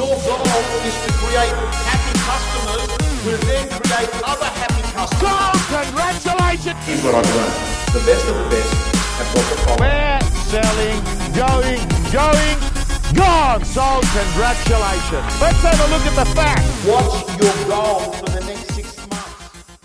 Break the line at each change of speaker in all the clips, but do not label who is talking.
Your goal is to create happy customers who then create other happy customers.
Congratulations!
Here's what I've learned. The best of the best have got the following.
We're selling, going, going, gone. So congratulations. Let's have a look at the facts.
What's your goal for the next six months?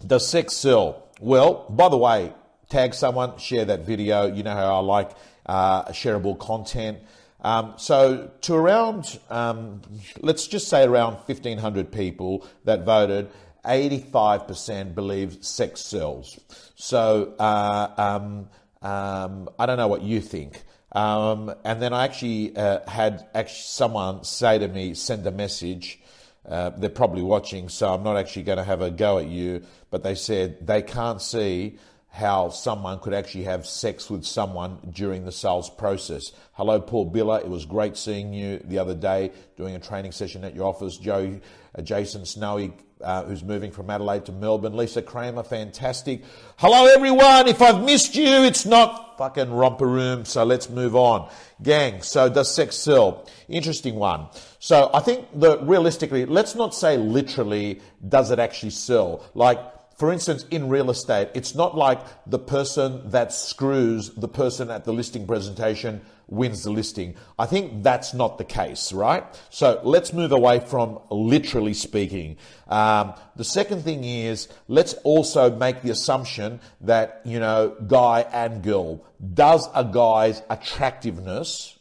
The sex sell? Well, by the way, tag someone, share that video. You know how I like uh, shareable content. Um, so, to around, um, let's just say around 1,500 people that voted, 85% believe sex sells. So, uh, um, um, I don't know what you think. Um, and then I actually uh, had actually someone say to me, send a message. Uh, they're probably watching, so I'm not actually going to have a go at you. But they said they can't see how someone could actually have sex with someone during the sales process. Hello, Paul Biller. It was great seeing you the other day doing a training session at your office. Joe, uh, Jason Snowy, uh, who's moving from Adelaide to Melbourne. Lisa Kramer, fantastic. Hello, everyone. If I've missed you, it's not fucking romper room. So let's move on. Gang. So does sex sell? Interesting one. So I think that realistically, let's not say literally, does it actually sell? Like, for instance, in real estate, it's not like the person that screws the person at the listing presentation wins the listing. I think that's not the case, right? So let's move away from literally speaking. Um, the second thing is let's also make the assumption that, you know, guy and girl. Does a guy's attractiveness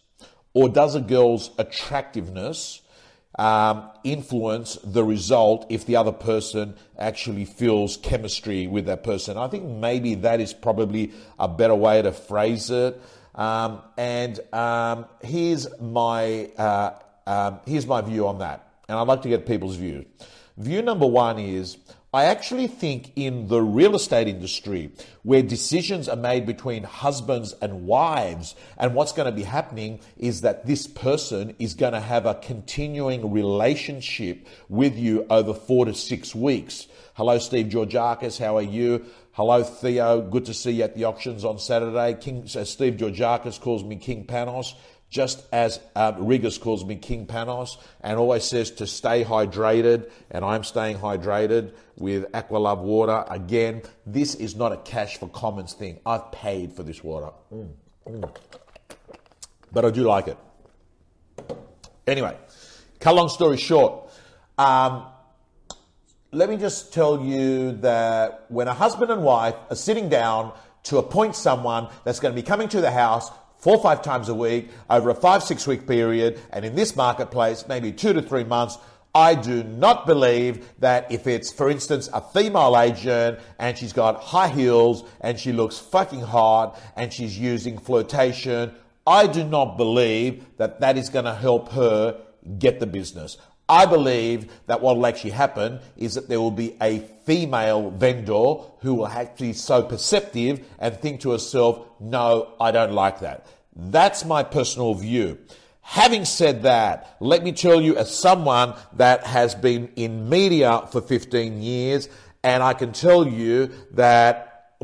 or does a girl's attractiveness um, influence the result if the other person actually feels chemistry with that person. I think maybe that is probably a better way to phrase it. Um, and um, here's my uh, um, here's my view on that, and I'd like to get people's view. View number one is I actually think in the real estate industry, where decisions are made between husbands and wives, and what's going to be happening is that this person is going to have a continuing relationship with you over four to six weeks. Hello, Steve Georgiakis, how are you? Hello, Theo, good to see you at the auctions on Saturday. King, uh, Steve Georgiakis calls me King Panos just as um, Rigas calls me King Panos and always says to stay hydrated, and I'm staying hydrated with Aqualove water. Again, this is not a cash for commons thing. I've paid for this water. Mm, mm. But I do like it. Anyway, cut long story short, um, let me just tell you that when a husband and wife are sitting down to appoint someone that's going to be coming to the house four or five times a week over a five, six week period, and in this marketplace, maybe two to three months. I do not believe that if it's, for instance, a female agent and she's got high heels and she looks fucking hot and she's using flirtation, I do not believe that that is going to help her get the business. I believe that what will actually happen is that there will be a female vendor who will actually be so perceptive and think to herself, no, I don't like that. That's my personal view. Having said that, let me tell you as someone that has been in media for 15 years, and I can tell you that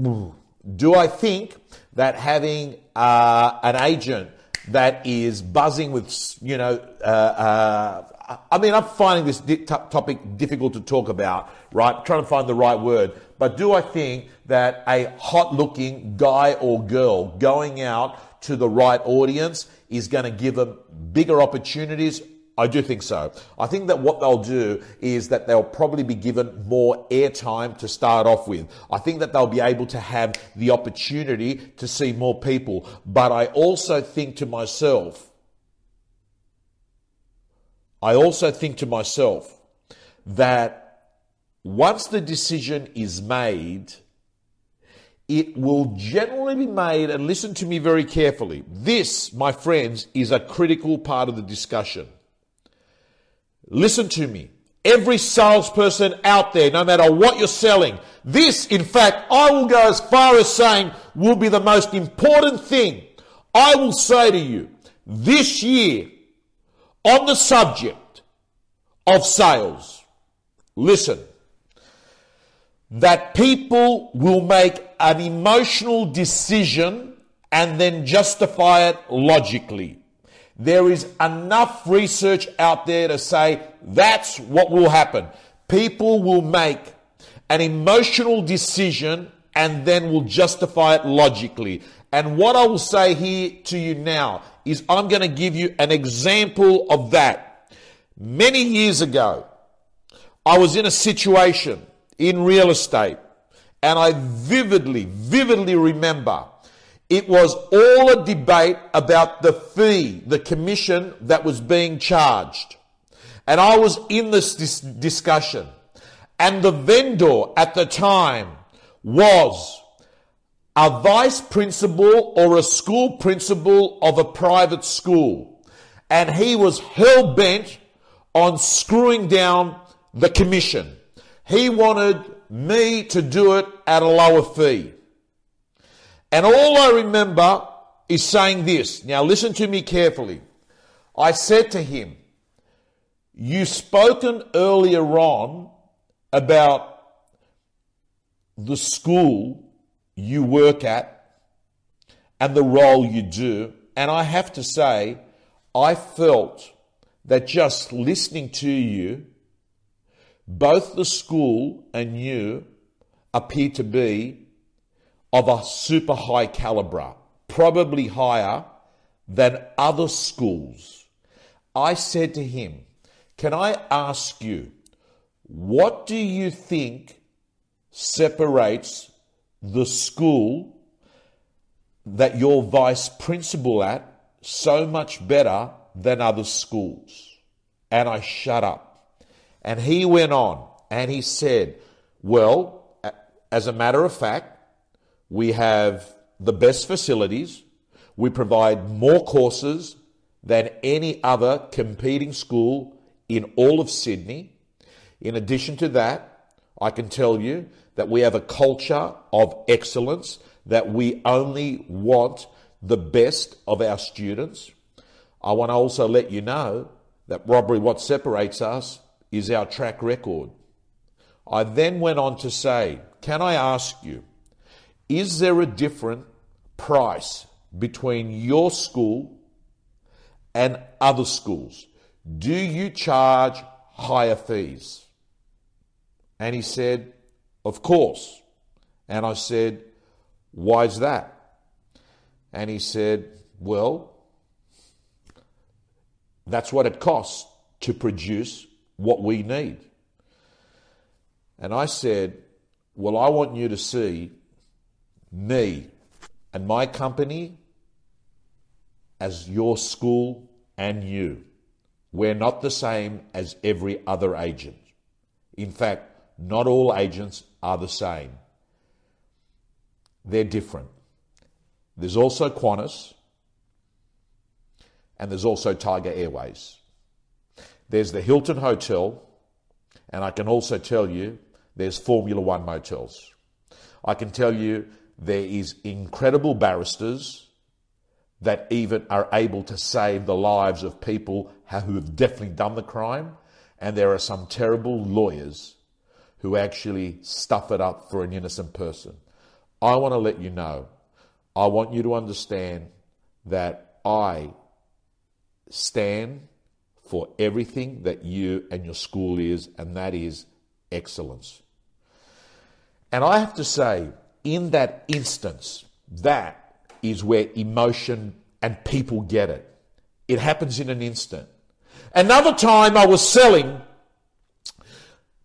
do I think that having uh, an agent that is buzzing with, you know, uh, uh, I mean, I'm finding this topic difficult to talk about, right? Trying to find the right word. But do I think that a hot looking guy or girl going out to the right audience is going to give them bigger opportunities? I do think so. I think that what they'll do is that they'll probably be given more airtime to start off with. I think that they'll be able to have the opportunity to see more people. But I also think to myself, I also think to myself that once the decision is made, it will generally be made, and listen to me very carefully. This, my friends, is a critical part of the discussion. Listen to me. Every salesperson out there, no matter what you're selling, this, in fact, I will go as far as saying will be the most important thing. I will say to you this year, on the subject of sales, listen, that people will make an emotional decision and then justify it logically. There is enough research out there to say that's what will happen. People will make an emotional decision and then will justify it logically. And what I will say here to you now is I'm going to give you an example of that. Many years ago, I was in a situation in real estate and I vividly, vividly remember it was all a debate about the fee, the commission that was being charged. And I was in this dis- discussion. And the vendor at the time was a vice principal or a school principal of a private school. And he was hell bent on screwing down the commission. He wanted me to do it at a lower fee. And all I remember is saying this. Now listen to me carefully. I said to him, You've spoken earlier on about the school you work at and the role you do. And I have to say, I felt that just listening to you, both the school and you appear to be of a super high caliber, probably higher than other schools. I said to him, Can I ask you, what do you think separates the school that you're vice principal at so much better than other schools? And I shut up. And he went on and he said, Well, as a matter of fact, we have the best facilities. We provide more courses than any other competing school in all of Sydney. In addition to that, I can tell you that we have a culture of excellence, that we only want the best of our students. I want to also let you know that robbery, what separates us is our track record. I then went on to say, Can I ask you, is there a different price between your school and other schools? Do you charge higher fees? And he said, Of course. And I said, Why is that? And he said, Well, that's what it costs to produce what we need. And I said, Well, I want you to see me and my company as your school and you. We're not the same as every other agent. In fact, not all agents are the same. They're different. There's also Qantas and there's also Tiger Airways. There's the Hilton Hotel, and I can also tell you there's Formula One motels. I can tell you there is incredible barristers that even are able to save the lives of people who have definitely done the crime. And there are some terrible lawyers who actually stuff it up for an innocent person. I want to let you know, I want you to understand that I stand for everything that you and your school is, and that is excellence. And I have to say, in that instance, that is where emotion and people get it. It happens in an instant. Another time I was selling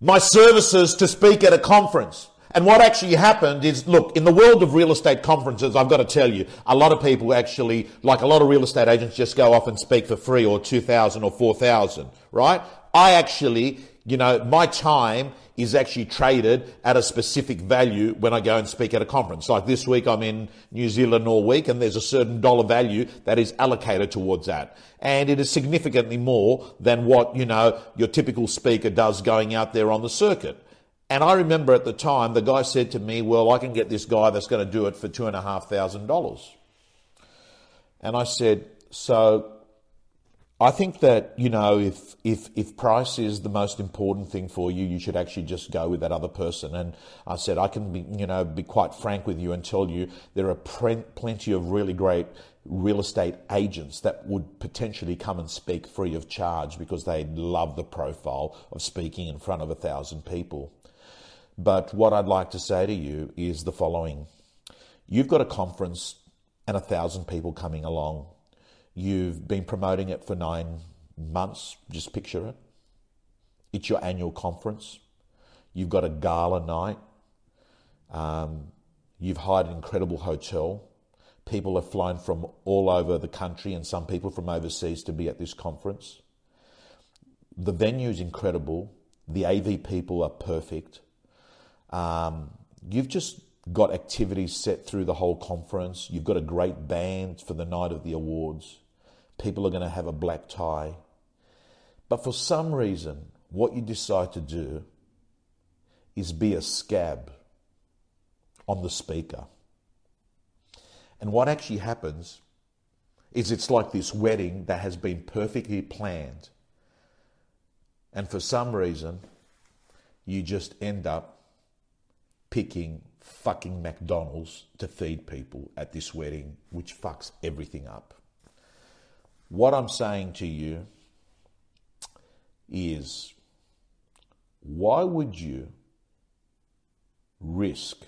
my services to speak at a conference. And what actually happened is, look, in the world of real estate conferences, I've got to tell you, a lot of people actually, like a lot of real estate agents, just go off and speak for free or 2,000 or 4,000, right? I actually, you know, my time is actually traded at a specific value when I go and speak at a conference. Like this week, I'm in New Zealand all week, and there's a certain dollar value that is allocated towards that. And it is significantly more than what, you know, your typical speaker does going out there on the circuit. And I remember at the time, the guy said to me, Well, I can get this guy that's going to do it for two and a half thousand dollars. And I said, So I think that you know if if if price is the most important thing for you, you should actually just go with that other person. And I said I can be you know be quite frank with you and tell you there are pre- plenty of really great real estate agents that would potentially come and speak free of charge because they love the profile of speaking in front of a thousand people. But what I'd like to say to you is the following: You've got a conference and a thousand people coming along You've been promoting it for nine months. Just picture it. It's your annual conference. You've got a gala night. Um, you've hired an incredible hotel. People have flown from all over the country and some people from overseas to be at this conference. The venue is incredible. The AV people are perfect. Um, you've just got activities set through the whole conference. You've got a great band for the night of the awards people are going to have a black tie. But for some reason, what you decide to do is be a scab on the speaker. And what actually happens is it's like this wedding that has been perfectly planned. And for some reason, you just end up picking fucking McDonald's to feed people at this wedding, which fucks everything up. What I'm saying to you is why would you risk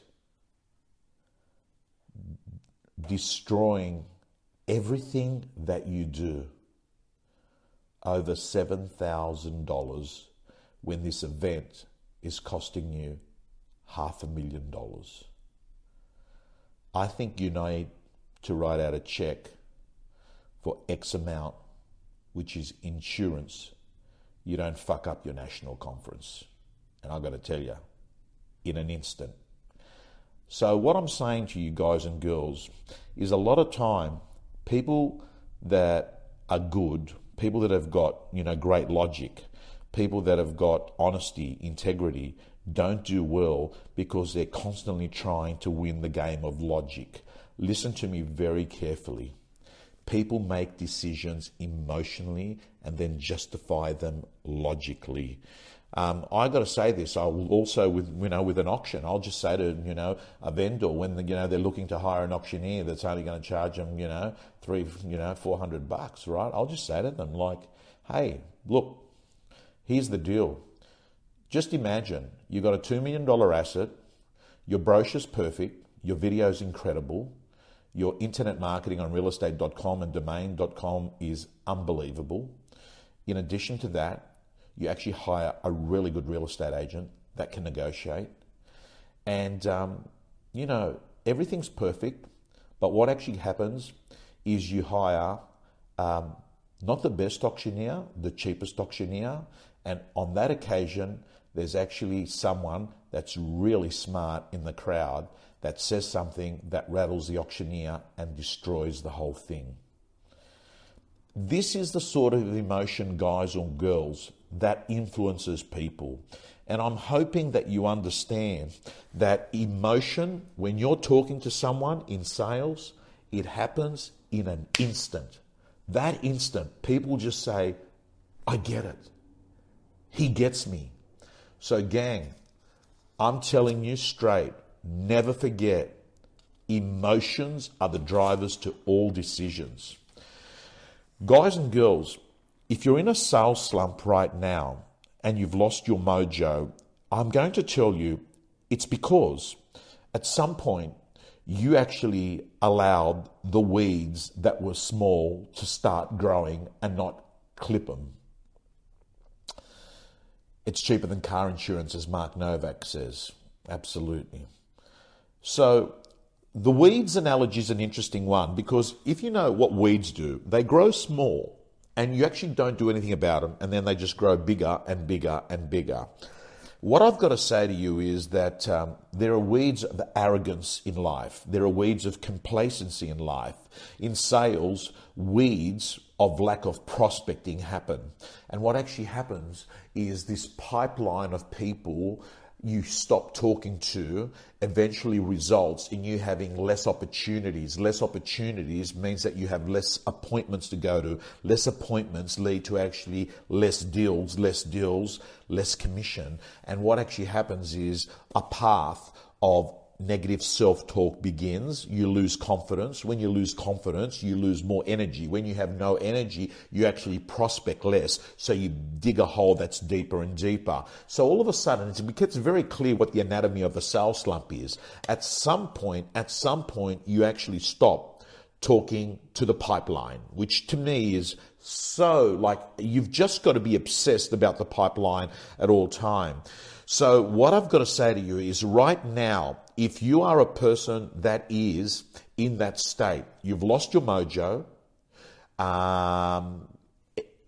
destroying everything that you do over $7,000 when this event is costing you half a million dollars? I think you need to write out a check for X amount, which is insurance, you don't fuck up your national conference. And I've got to tell you, in an instant. So, what I'm saying to you guys and girls is a lot of time, people that are good, people that have got, you know, great logic, people that have got honesty, integrity, don't do well because they're constantly trying to win the game of logic. Listen to me very carefully. People make decisions emotionally and then justify them logically. Um, I got to say this. I will also with you know with an auction. I'll just say to you know a vendor when the, you know they're looking to hire an auctioneer that's only going to charge them you know three you know four hundred bucks, right? I'll just say to them like, hey, look, here's the deal. Just imagine you've got a two million dollar asset. Your brochure's perfect. Your video's incredible. Your internet marketing on realestate.com and domain.com is unbelievable. In addition to that, you actually hire a really good real estate agent that can negotiate. And, um, you know, everything's perfect, but what actually happens is you hire um, not the best auctioneer, the cheapest auctioneer, and on that occasion, there's actually someone that's really smart in the crowd that says something that rattles the auctioneer and destroys the whole thing. This is the sort of emotion, guys or girls, that influences people. And I'm hoping that you understand that emotion, when you're talking to someone in sales, it happens in an instant. That instant, people just say, I get it. He gets me. So, gang, I'm telling you straight, never forget emotions are the drivers to all decisions. Guys and girls, if you're in a sales slump right now and you've lost your mojo, I'm going to tell you it's because at some point you actually allowed the weeds that were small to start growing and not clip them. It's cheaper than car insurance, as Mark Novak says. Absolutely. So, the weeds analogy is an interesting one because if you know what weeds do, they grow small and you actually don't do anything about them, and then they just grow bigger and bigger and bigger. What I've got to say to you is that um, there are weeds of arrogance in life. There are weeds of complacency in life. In sales, weeds of lack of prospecting happen. And what actually happens is this pipeline of people you stop talking to eventually results in you having less opportunities. Less opportunities means that you have less appointments to go to. Less appointments lead to actually less deals, less deals, less commission. And what actually happens is a path of negative self talk begins, you lose confidence. When you lose confidence, you lose more energy. When you have no energy, you actually prospect less. So you dig a hole that's deeper and deeper. So all of a sudden, it becomes very clear what the anatomy of a sales slump is. At some point, at some point, you actually stop talking to the pipeline, which to me is so like you've just got to be obsessed about the pipeline at all time. So what I've got to say to you is right now, if you are a person that is in that state, you've lost your mojo, um,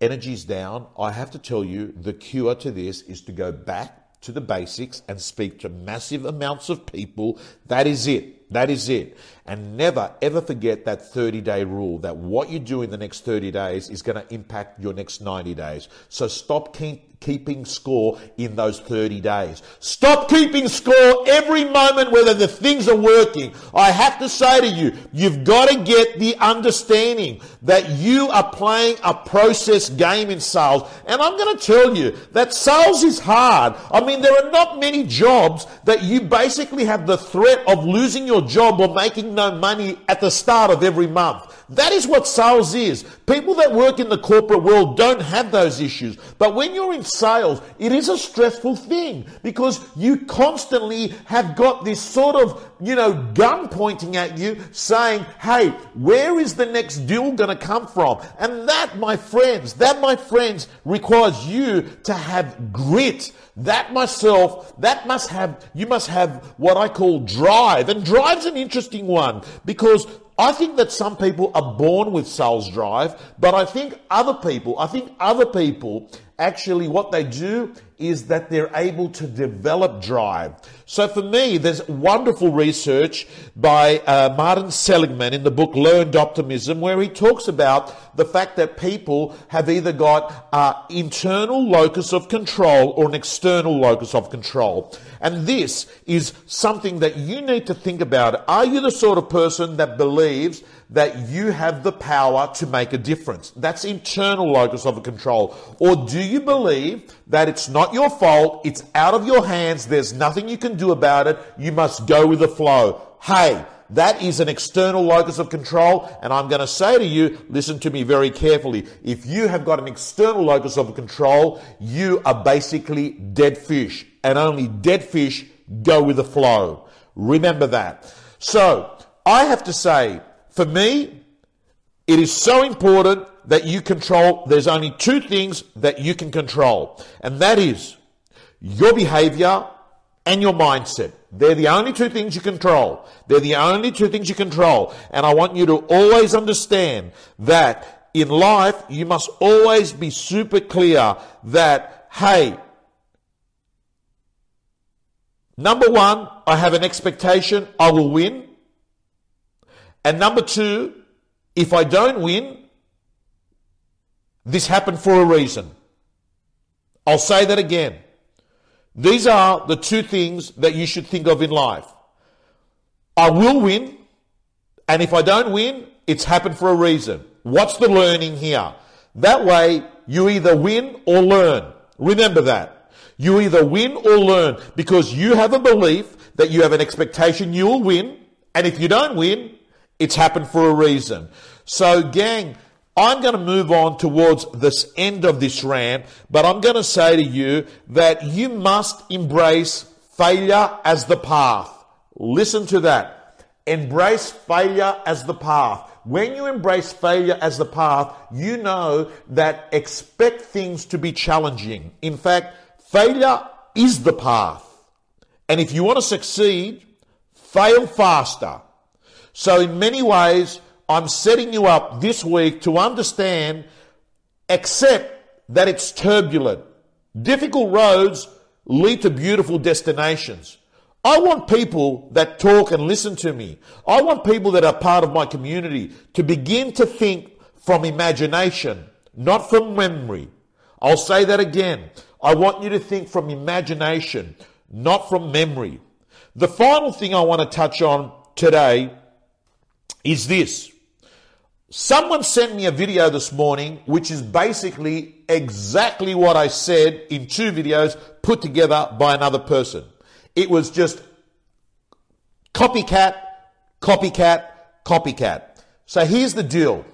energy's down, I have to tell you the cure to this is to go back to the basics and speak to massive amounts of people. That is it. That is it. And never, ever forget that 30 day rule that what you do in the next 30 days is going to impact your next 90 days. So stop keep, keeping score in those 30 days. Stop keeping score every moment whether the things are working. I have to say to you, you've got to get the understanding that you are playing a process game in sales. And I'm going to tell you that sales is hard. I mean, there are not many jobs that you basically have the threat of losing your job or making no money at the start of every month. That is what sales is. People that work in the corporate world don't have those issues. But when you're in sales, it is a stressful thing because you constantly have got this sort of, you know, gun pointing at you saying, hey, where is the next deal going to come from? And that, my friends, that, my friends, requires you to have grit. That myself, that must have, you must have what I call drive. And drive's an interesting one because I think that some people are born with sales drive, but I think other people, I think other people actually what they do is that they're able to develop drive. So for me, there's wonderful research by uh, Martin Seligman in the book Learned Optimism, where he talks about the fact that people have either got an internal locus of control or an external locus of control. And this is something that you need to think about. Are you the sort of person that believes that you have the power to make a difference? That's internal locus of control. Or do you believe that it's not your fault, it's out of your hands, there's nothing you can do about it, you must go with the flow? Hey, that is an external locus of control. And I'm going to say to you, listen to me very carefully. If you have got an external locus of control, you are basically dead fish and only dead fish go with the flow. Remember that. So I have to say, for me, it is so important that you control. There's only two things that you can control, and that is your behavior and your mindset. They're the only two things you control. They're the only two things you control. And I want you to always understand that in life, you must always be super clear that, hey, Number one, I have an expectation I will win. And number two, if I don't win, this happened for a reason. I'll say that again. These are the two things that you should think of in life. I will win, and if I don't win, it's happened for a reason. What's the learning here? That way, you either win or learn. Remember that. You either win or learn because you have a belief that you have an expectation you will win. And if you don't win, it's happened for a reason. So, gang, I'm going to move on towards this end of this rant, but I'm going to say to you that you must embrace failure as the path. Listen to that. Embrace failure as the path. When you embrace failure as the path, you know that expect things to be challenging. In fact, Failure is the path. And if you want to succeed, fail faster. So, in many ways, I'm setting you up this week to understand, accept that it's turbulent. Difficult roads lead to beautiful destinations. I want people that talk and listen to me. I want people that are part of my community to begin to think from imagination, not from memory. I'll say that again. I want you to think from imagination, not from memory. The final thing I want to touch on today is this. Someone sent me a video this morning, which is basically exactly what I said in two videos put together by another person. It was just copycat, copycat, copycat. So here's the deal.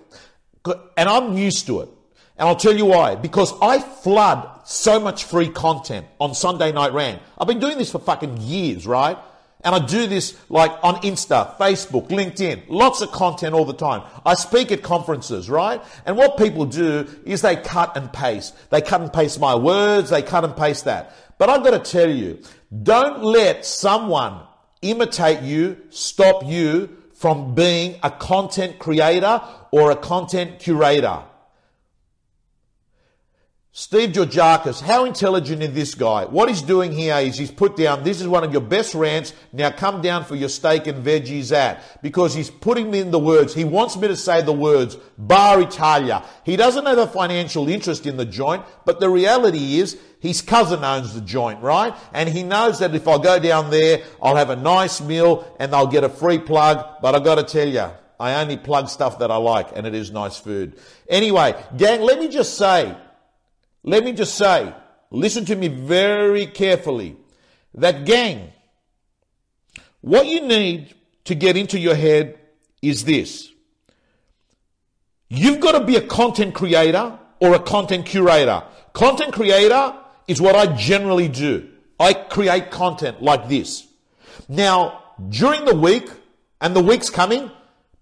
And I'm used to it. And I'll tell you why. Because I flood so much free content on Sunday Night Rant. I've been doing this for fucking years, right? And I do this like on Insta, Facebook, LinkedIn, lots of content all the time. I speak at conferences, right? And what people do is they cut and paste. They cut and paste my words, they cut and paste that. But I've got to tell you, don't let someone imitate you, stop you from being a content creator or a content curator. Steve Georgakis, how intelligent is this guy? What he's doing here is he's put down, this is one of your best rants, now come down for your steak and veggies at. Because he's putting me in the words. He wants me to say the words, Bar Italia. He doesn't have a financial interest in the joint, but the reality is, his cousin owns the joint, right? And he knows that if I go down there, I'll have a nice meal and I'll get a free plug, but I've got to tell you, I only plug stuff that I like, and it is nice food. Anyway, gang, let me just say, let me just say, listen to me very carefully. That gang, what you need to get into your head is this. You've got to be a content creator or a content curator. Content creator is what I generally do. I create content like this. Now, during the week, and the week's coming,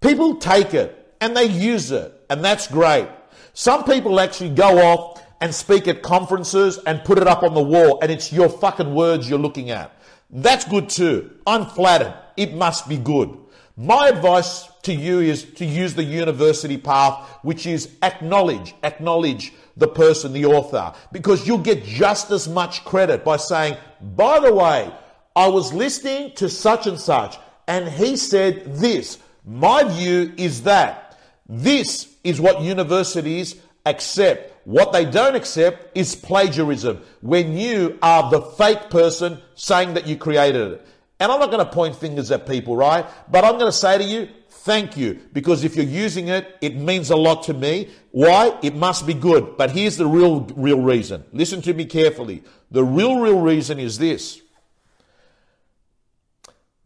people take it and they use it, and that's great. Some people actually go off and speak at conferences and put it up on the wall and it's your fucking words you're looking at. That's good too. I'm flattered. It must be good. My advice to you is to use the university path, which is acknowledge, acknowledge the person, the author, because you'll get just as much credit by saying, by the way, I was listening to such and such and he said this. My view is that this is what universities accept. What they don't accept is plagiarism, when you are the fake person saying that you created it. And I'm not going to point fingers at people, right? But I'm going to say to you, thank you. Because if you're using it, it means a lot to me. Why? It must be good. But here's the real, real reason. Listen to me carefully. The real, real reason is this.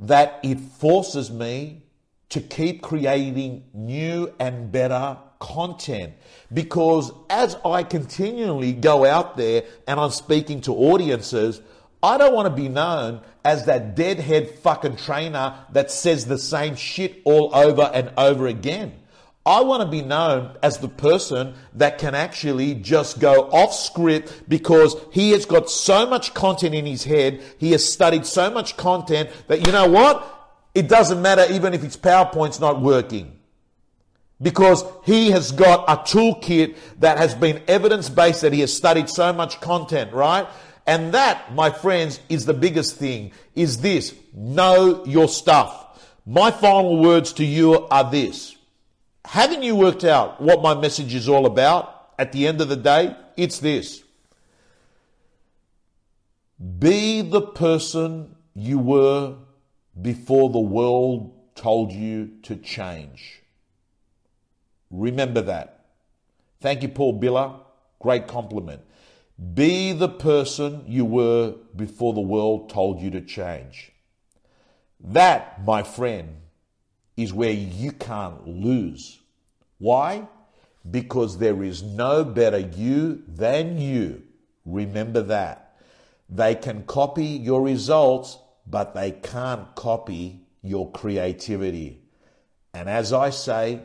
That it forces me to keep creating new and better content because as I continually go out there and I'm speaking to audiences, I don't want to be known as that deadhead fucking trainer that says the same shit all over and over again. I want to be known as the person that can actually just go off script because he has got so much content in his head. He has studied so much content that you know what? It doesn't matter even if his PowerPoint's not working because he has got a toolkit that has been evidence based that he has studied so much content, right? And that, my friends, is the biggest thing is this. Know your stuff. My final words to you are this. Haven't you worked out what my message is all about? At the end of the day, it's this. Be the person you were before the world told you to change. Remember that. Thank you, Paul Biller. Great compliment. Be the person you were before the world told you to change. That, my friend, is where you can't lose. Why? Because there is no better you than you. Remember that. They can copy your results, but they can't copy your creativity. And as I say,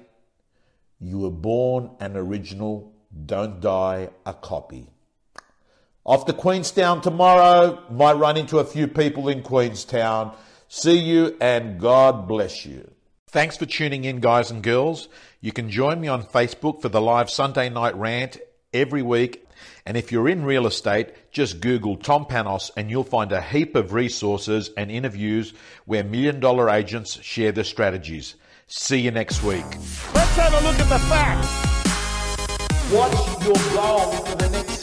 you were born an original, don't die a copy. Off to Queenstown tomorrow. Might run into a few people in Queenstown. See you and God bless you. Thanks for tuning in, guys and girls. You can join me on Facebook for the live Sunday night rant every week. And if you're in real estate, just Google Tom Panos and you'll find a heap of resources and interviews where million dollar agents share their strategies. See you next week.
Let's have a look at the facts.
What's your goal for the next six